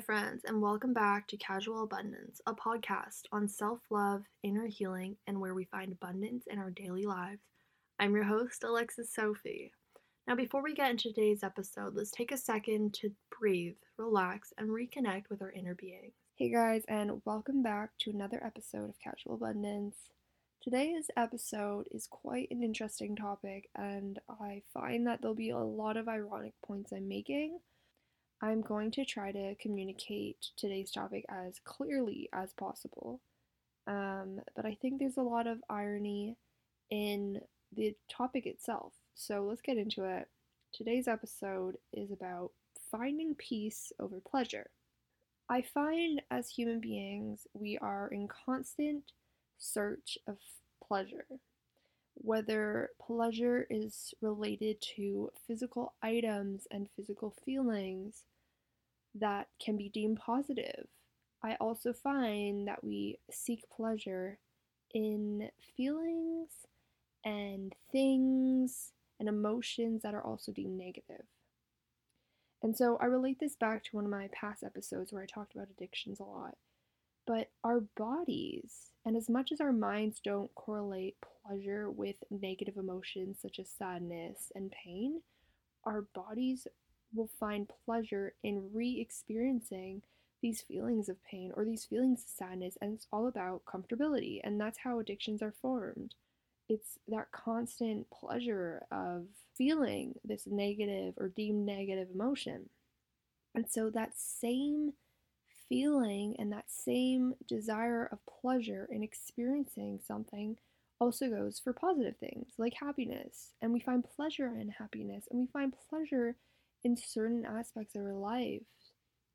friends, and welcome back to Casual Abundance, a podcast on self love, inner healing, and where we find abundance in our daily lives. I'm your host, Alexis Sophie. Now, before we get into today's episode, let's take a second to breathe, relax, and reconnect with our inner being. Hey guys, and welcome back to another episode of Casual Abundance. Today's episode is quite an interesting topic, and I find that there'll be a lot of ironic points I'm making I'm going to try to communicate today's topic as clearly as possible. Um, but I think there's a lot of irony in the topic itself. So let's get into it. Today's episode is about finding peace over pleasure. I find as human beings, we are in constant search of pleasure. Whether pleasure is related to physical items and physical feelings, that can be deemed positive. I also find that we seek pleasure in feelings and things and emotions that are also deemed negative. And so I relate this back to one of my past episodes where I talked about addictions a lot. But our bodies, and as much as our minds don't correlate pleasure with negative emotions such as sadness and pain, our bodies will find pleasure in re experiencing these feelings of pain or these feelings of sadness, and it's all about comfortability. And that's how addictions are formed. It's that constant pleasure of feeling this negative or deemed negative emotion. And so that same feeling and that same desire of pleasure in experiencing something also goes for positive things like happiness. And we find pleasure in happiness and we find pleasure in certain aspects of our life.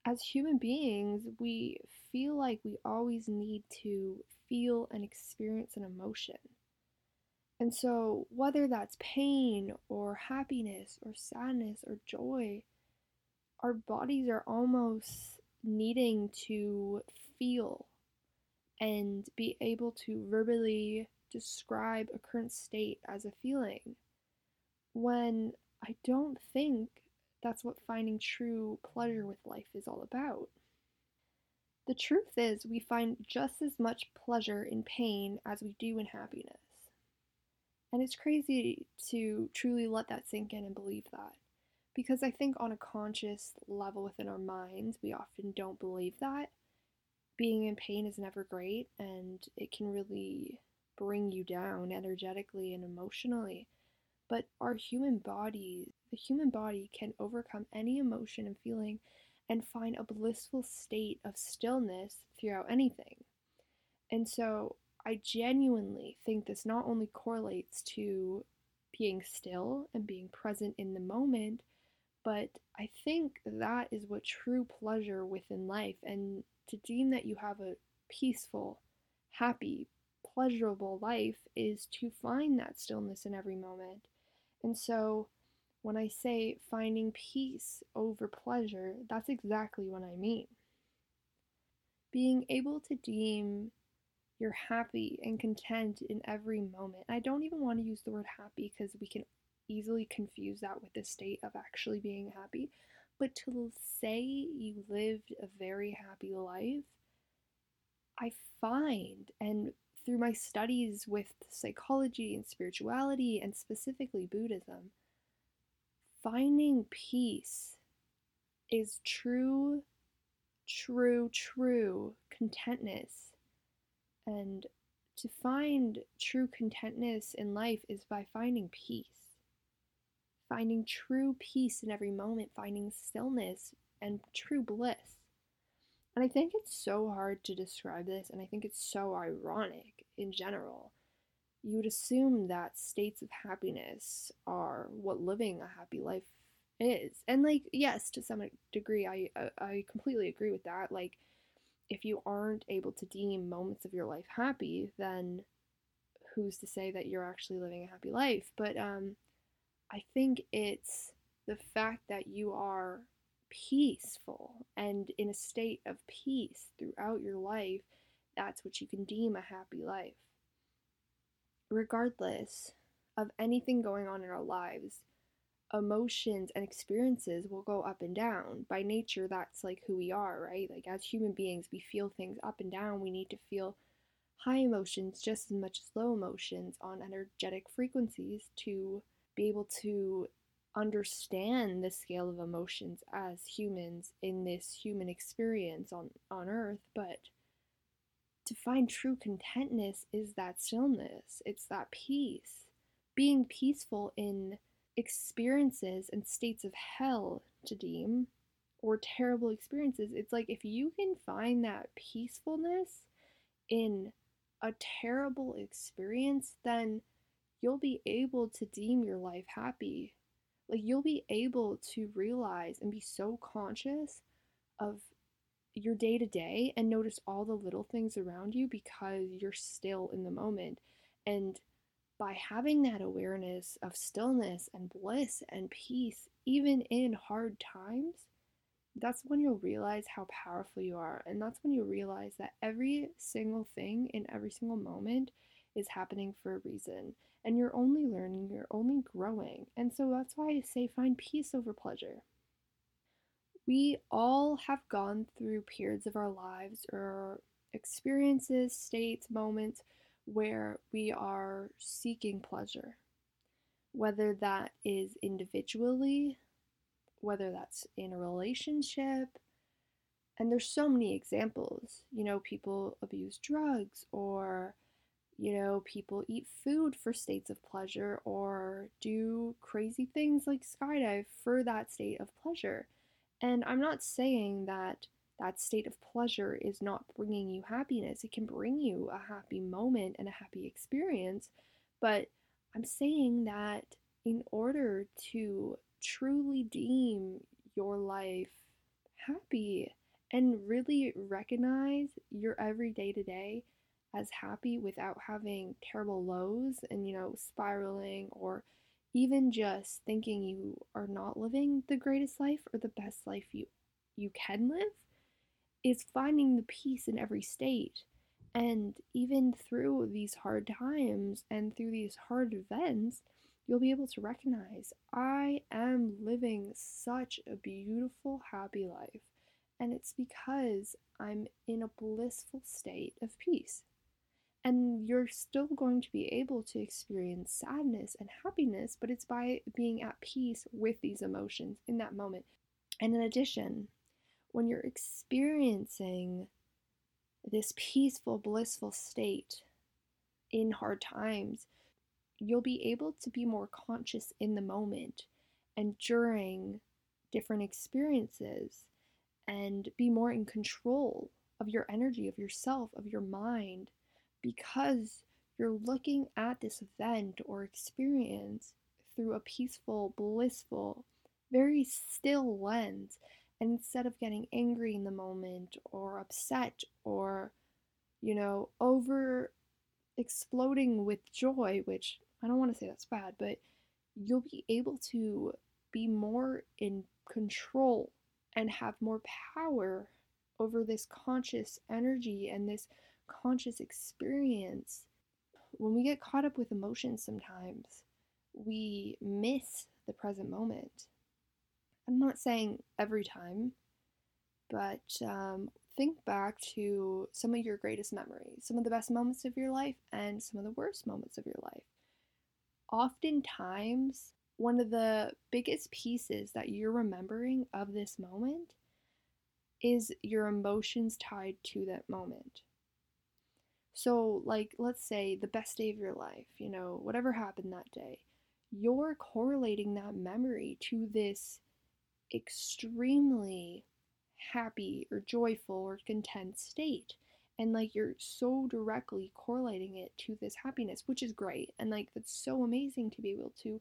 As human beings, we feel like we always need to feel and experience an emotion. And so, whether that's pain or happiness or sadness or joy, our bodies are almost needing to feel and be able to verbally describe a current state as a feeling. When I don't think that's what finding true pleasure with life is all about. The truth is, we find just as much pleasure in pain as we do in happiness. And it's crazy to truly let that sink in and believe that. Because I think on a conscious level within our minds, we often don't believe that. Being in pain is never great, and it can really bring you down energetically and emotionally. But our human bodies the human body can overcome any emotion and feeling and find a blissful state of stillness throughout anything. And so I genuinely think this not only correlates to being still and being present in the moment, but I think that is what true pleasure within life and to deem that you have a peaceful, happy, pleasurable life is to find that stillness in every moment. And so when I say finding peace over pleasure, that's exactly what I mean. Being able to deem you're happy and content in every moment. I don't even want to use the word happy because we can easily confuse that with the state of actually being happy. But to say you lived a very happy life, I find, and through my studies with psychology and spirituality, and specifically Buddhism, finding peace is true, true, true contentness. And to find true contentness in life is by finding peace. Finding true peace in every moment, finding stillness and true bliss. And I think it's so hard to describe this, and I think it's so ironic in general you would assume that states of happiness are what living a happy life is. And like yes, to some degree I I completely agree with that. Like if you aren't able to deem moments of your life happy, then who's to say that you're actually living a happy life? But um I think it's the fact that you are peaceful and in a state of peace throughout your life, that's what you can deem a happy life regardless of anything going on in our lives, emotions and experiences will go up and down. By nature, that's like who we are, right? Like as human beings, we feel things up and down. We need to feel high emotions just as much as low emotions on energetic frequencies to be able to understand the scale of emotions as humans in this human experience on, on earth. But to find true contentness is that stillness, it's that peace. Being peaceful in experiences and states of hell to deem or terrible experiences. It's like if you can find that peacefulness in a terrible experience, then you'll be able to deem your life happy. Like you'll be able to realize and be so conscious of your day to day and notice all the little things around you because you're still in the moment. And by having that awareness of stillness and bliss and peace, even in hard times, that's when you'll realize how powerful you are. And that's when you'll realize that every single thing in every single moment is happening for a reason. And you're only learning, you're only growing. And so that's why I say find peace over pleasure. We all have gone through periods of our lives or experiences, states, moments where we are seeking pleasure, whether that is individually, whether that's in a relationship. And there's so many examples. You know, people abuse drugs, or, you know, people eat food for states of pleasure, or do crazy things like skydive for that state of pleasure. And I'm not saying that that state of pleasure is not bringing you happiness. It can bring you a happy moment and a happy experience. But I'm saying that in order to truly deem your life happy and really recognize your everyday to day as happy without having terrible lows and, you know, spiraling or even just thinking you are not living the greatest life or the best life you you can live is finding the peace in every state. And even through these hard times and through these hard events, you'll be able to recognize I am living such a beautiful, happy life. And it's because I'm in a blissful state of peace. And you're still going to be able to experience sadness and happiness, but it's by being at peace with these emotions in that moment. And in addition, when you're experiencing this peaceful, blissful state in hard times, you'll be able to be more conscious in the moment and during different experiences and be more in control of your energy, of yourself, of your mind, because you're looking at this event or experience through a peaceful, blissful, very still lens and instead of getting angry in the moment or upset or, you know, over exploding with joy, which I don't want to say that's bad, but you'll be able to be more in control and have more power over this conscious energy and this conscious experience. When we get caught up with emotions, sometimes we miss the present moment. I'm not saying every time, but um, think back to some of your greatest memories, some of the best moments of your life, and some of the worst moments of your life. Oftentimes, one of the biggest pieces that you're remembering of this moment is your emotions tied to that moment. So, like, let's say the best day of your life, you know, whatever happened that day, you're correlating that memory to this extremely happy or joyful or content state and like you're so directly correlating it to this happiness which is great and like that's so amazing to be able to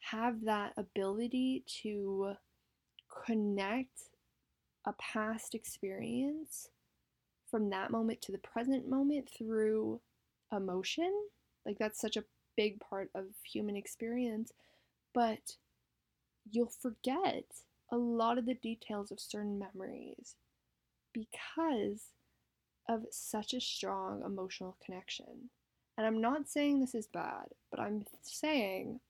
have that ability to connect a past experience from that moment to the present moment through emotion like that's such a big part of human experience but you'll forget a lot of the details of certain memories because of such a strong emotional connection. And I'm not saying this is bad, but I'm saying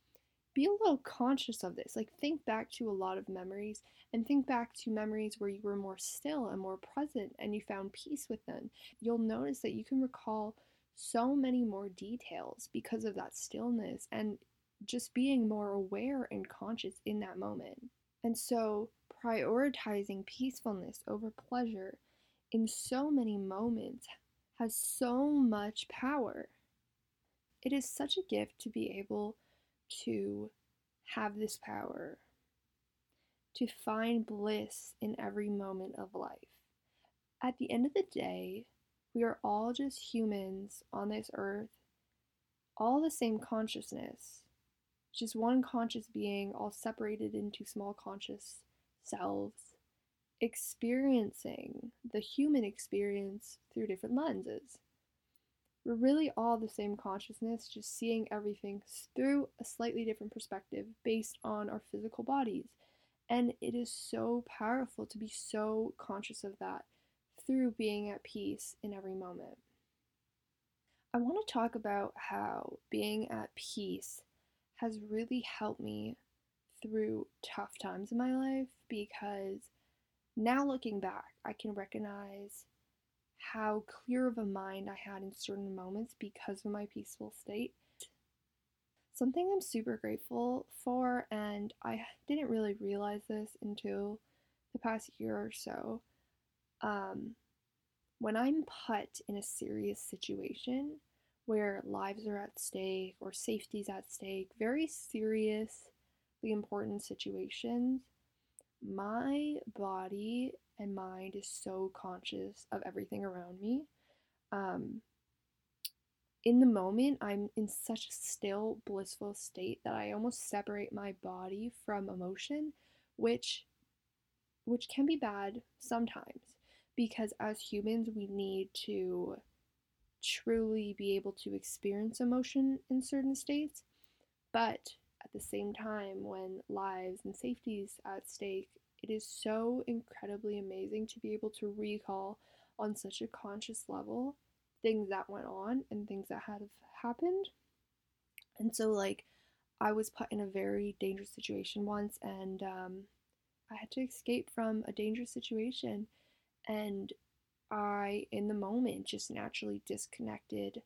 be a little conscious of this. Like, think back to a lot of memories and think back to memories where you were more still and more present and you found peace with them. You'll notice that you can recall so many more details because of that stillness and just being more aware and conscious in that moment. And so, prioritizing peacefulness over pleasure in so many moments has so much power. It is such a gift to be able to have this power, to find bliss in every moment of life. At the end of the day, we are all just humans on this earth, all the same consciousness, just one conscious being, all separated into small conscious selves, experiencing the human experience through different lenses. We're really all the same consciousness, just seeing everything through a slightly different perspective based on our physical bodies. And it is so powerful to be so conscious of that through being at peace in every moment. I want to talk about how being at peace has really helped me through tough times in my life because now looking back, I can recognize how clear of a mind I had in certain moments because of my peaceful state. Something I'm super grateful for, and I didn't really realize this until the past year or so. Um, when I'm put in a serious situation where lives are at stake or safety's at stake, very seriously important situations, my body and mind is so conscious of everything around me. Um, in the moment, I'm in such a still, blissful state that I almost separate my body from emotion, which which can be bad sometimes because as humans we need to truly be able to experience emotion in certain states but at the same time when lives and safety is at stake it is so incredibly amazing to be able to recall on such a conscious level things that went on and things that had happened. And so, like, I was put in a very dangerous situation once, and um, I had to escape from a dangerous situation. And I, in the moment, just naturally disconnected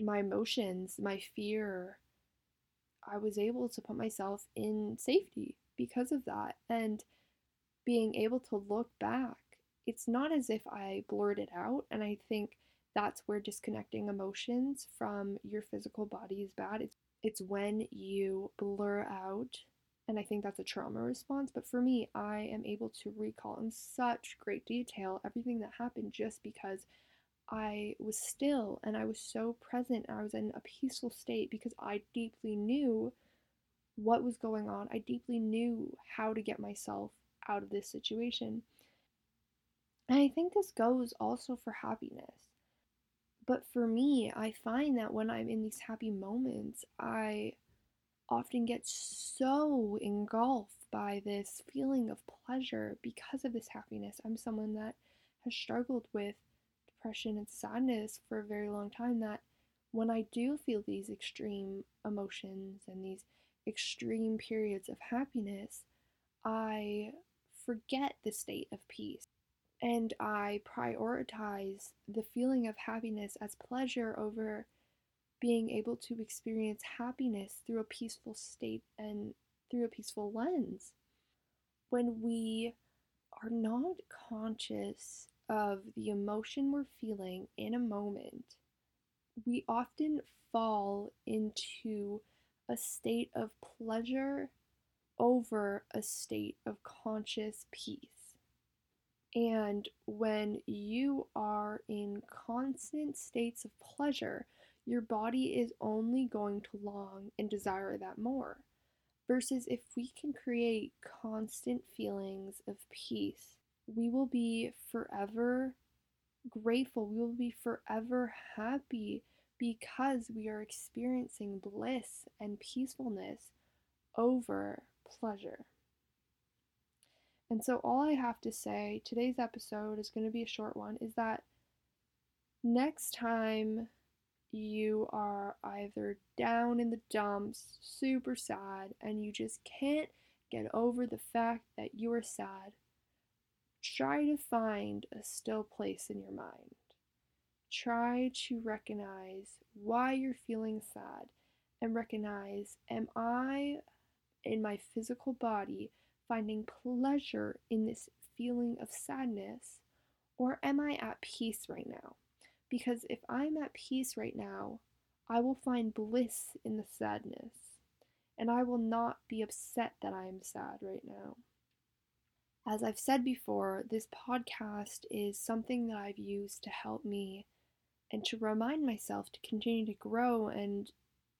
my emotions, my fear. I was able to put myself in safety because of that. And being able to look back, it's not as if I blurred it out. And I think that's where disconnecting emotions from your physical body is bad. It's, it's when you blur out. And I think that's a trauma response. But for me, I am able to recall in such great detail everything that happened just because I was still and I was so present. I was in a peaceful state because I deeply knew what was going on. I deeply knew how to get myself out of this situation. And I think this goes also for happiness. But for me, I find that when I'm in these happy moments, I often get so engulfed by this feeling of pleasure because of this happiness. I'm someone that has struggled with depression and sadness for a very long time that when I do feel these extreme emotions and these extreme periods of happiness, I forget the state of peace and I prioritize the feeling of happiness as pleasure over being able to experience happiness through a peaceful state and through a peaceful lens. When we are not conscious of the emotion we're feeling in a moment, we often fall into a state of pleasure over a state of conscious peace. And when you are in constant states of pleasure, your body is only going to long and desire that more. Versus if we can create constant feelings of peace, we will be forever grateful. We will be forever happy because we are experiencing bliss and peacefulness over pleasure. And so, all I have to say, today's episode is going to be a short one, is that next time you are either down in the dumps, super sad, and you just can't get over the fact that you are sad, try to find a still place in your mind. Try to recognize why you're feeling sad and recognize am I in my physical body finding pleasure in this feeling of sadness or am I at peace right now? Because if I'm at peace right now, I will find bliss in the sadness, and I will not be upset that I am sad right now. As I've said before, this podcast is something that I've used to help me and to remind myself to continue to grow, and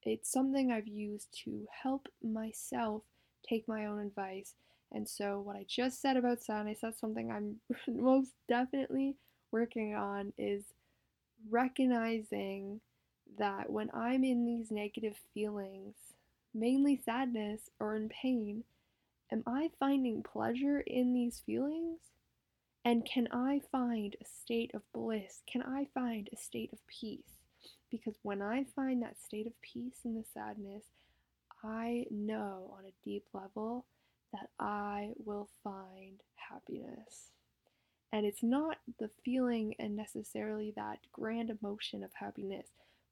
it's something I've used to help myself take my own advice. And so, what I just said about sadness, that's something I'm most definitely working on is recognizing that when I'm in these negative feelings, mainly sadness or in pain, am I finding pleasure in these feelings? And can I find a state of bliss? Can I find a state of peace? Because when I find that state of peace in the sadness, I know on a deep level that I will find happiness. And it's not the feeling and necessarily that grand emotion of happiness,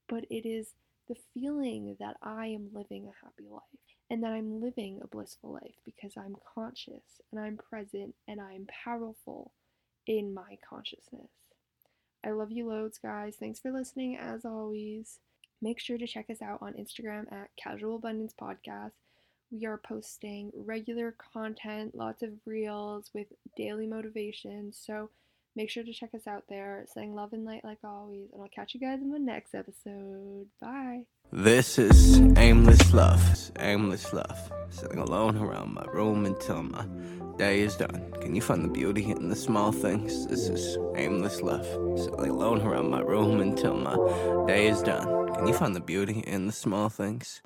but it is the feeling that I am living a happy life and that I'm living a blissful life because I'm conscious and I'm present and I'm powerful in my consciousness. I love you loads, guys. Thanks for listening as always. Make sure to check us out on Instagram at Casual Abundance Podcast. We are posting regular content, lots of reels with daily motivation. So make sure to check us out there. Saying love and light like always. And I'll catch you guys in the next episode. Bye. This is aimless love. Aimless love. Sitting alone around my room until my day is done. Can you find the beauty in the small things? This is aimless love. Sitting alone around my room until my day is done. Can you find the beauty in the small things?